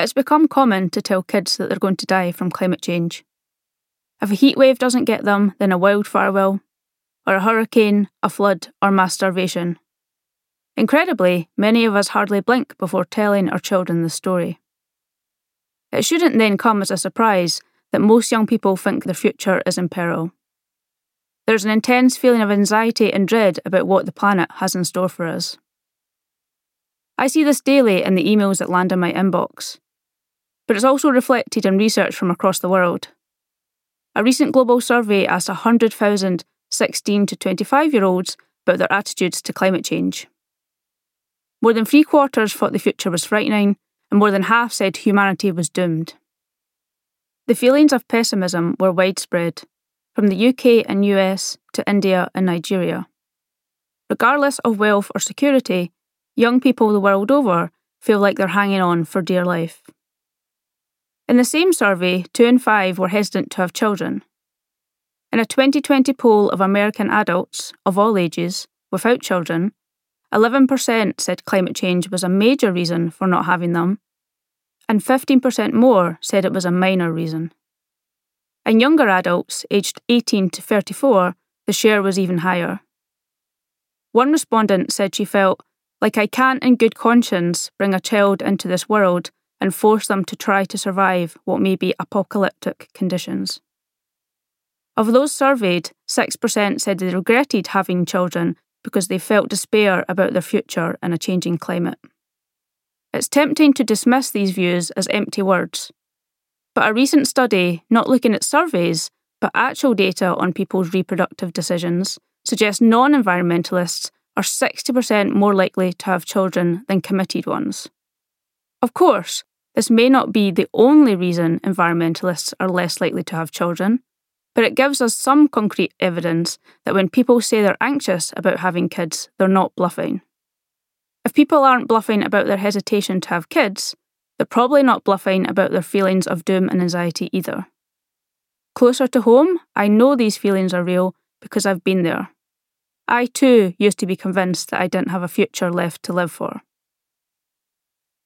It's become common to tell kids that they're going to die from climate change. If a heatwave doesn't get them, then a wildfire will, or a hurricane, a flood, or mass starvation. Incredibly, many of us hardly blink before telling our children the story. It shouldn't then come as a surprise that most young people think their future is in peril. There's an intense feeling of anxiety and dread about what the planet has in store for us. I see this daily in the emails that land in my inbox, but it's also reflected in research from across the world. A recent global survey asked 100,000 16 to 25 year olds about their attitudes to climate change. More than three quarters thought the future was frightening, and more than half said humanity was doomed. The feelings of pessimism were widespread, from the UK and US to India and Nigeria. Regardless of wealth or security, young people the world over feel like they're hanging on for dear life. In the same survey, two in five were hesitant to have children. In a 2020 poll of American adults of all ages without children, 11% said climate change was a major reason for not having them, and 15% more said it was a minor reason. In younger adults, aged 18 to 34, the share was even higher. One respondent said she felt like I can't, in good conscience, bring a child into this world and force them to try to survive what may be apocalyptic conditions. Of those surveyed, 6% said they regretted having children because they felt despair about their future in a changing climate. It's tempting to dismiss these views as empty words, but a recent study, not looking at surveys, but actual data on people's reproductive decisions, suggests non environmentalists are 60% more likely to have children than committed ones. Of course, this may not be the only reason environmentalists are less likely to have children, but it gives us some concrete evidence that when people say they're anxious about having kids, they're not bluffing. If people aren't bluffing about their hesitation to have kids, they're probably not bluffing about their feelings of doom and anxiety either. Closer to home, I know these feelings are real because I've been there. I too used to be convinced that I didn't have a future left to live for.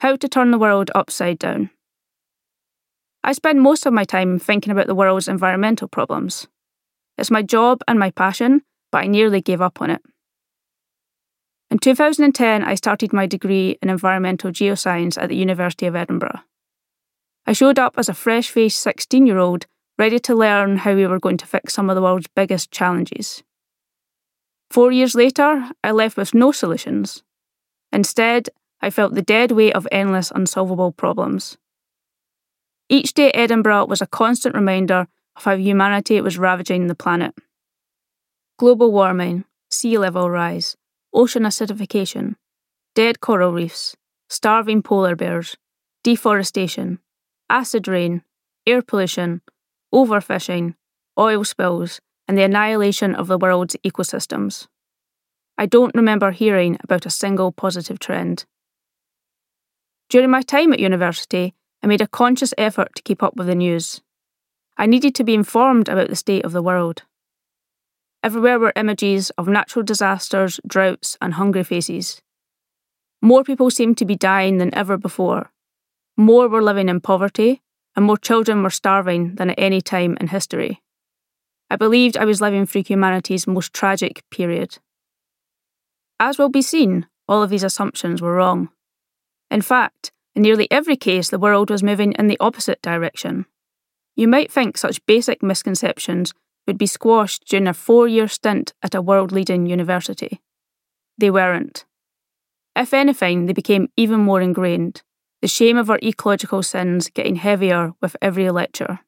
How to turn the world upside down. I spend most of my time thinking about the world's environmental problems. It's my job and my passion, but I nearly gave up on it. In 2010, I started my degree in environmental geoscience at the University of Edinburgh. I showed up as a fresh faced 16 year old, ready to learn how we were going to fix some of the world's biggest challenges. Four years later, I left with no solutions. Instead, I felt the dead weight of endless unsolvable problems. Each day at Edinburgh was a constant reminder of how humanity was ravaging the planet. Global warming, sea level rise, ocean acidification, dead coral reefs, starving polar bears, deforestation, acid rain, air pollution, overfishing, oil spills, and the annihilation of the world's ecosystems. I don't remember hearing about a single positive trend. During my time at university, I made a conscious effort to keep up with the news. I needed to be informed about the state of the world. Everywhere were images of natural disasters, droughts, and hungry faces. More people seemed to be dying than ever before. More were living in poverty, and more children were starving than at any time in history. I believed I was living through humanity's most tragic period. As will be seen, all of these assumptions were wrong. In fact, in nearly every case, the world was moving in the opposite direction. You might think such basic misconceptions would be squashed during a four year stint at a world leading university. They weren't. If anything, they became even more ingrained, the shame of our ecological sins getting heavier with every lecture.